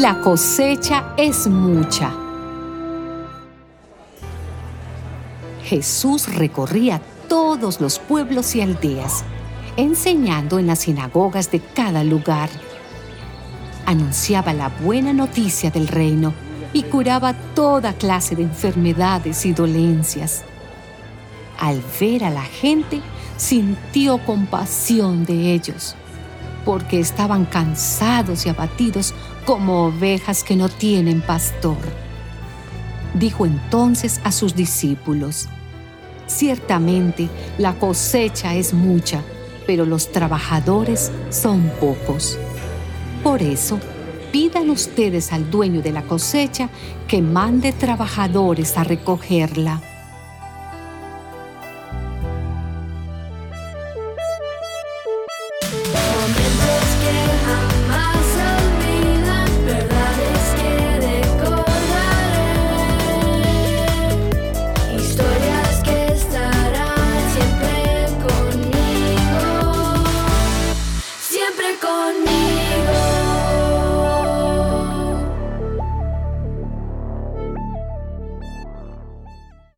La cosecha es mucha. Jesús recorría todos los pueblos y aldeas, enseñando en las sinagogas de cada lugar. Anunciaba la buena noticia del reino y curaba toda clase de enfermedades y dolencias. Al ver a la gente, sintió compasión de ellos, porque estaban cansados y abatidos como ovejas que no tienen pastor. Dijo entonces a sus discípulos, Ciertamente la cosecha es mucha, pero los trabajadores son pocos. Por eso, pidan ustedes al dueño de la cosecha que mande trabajadores a recogerla.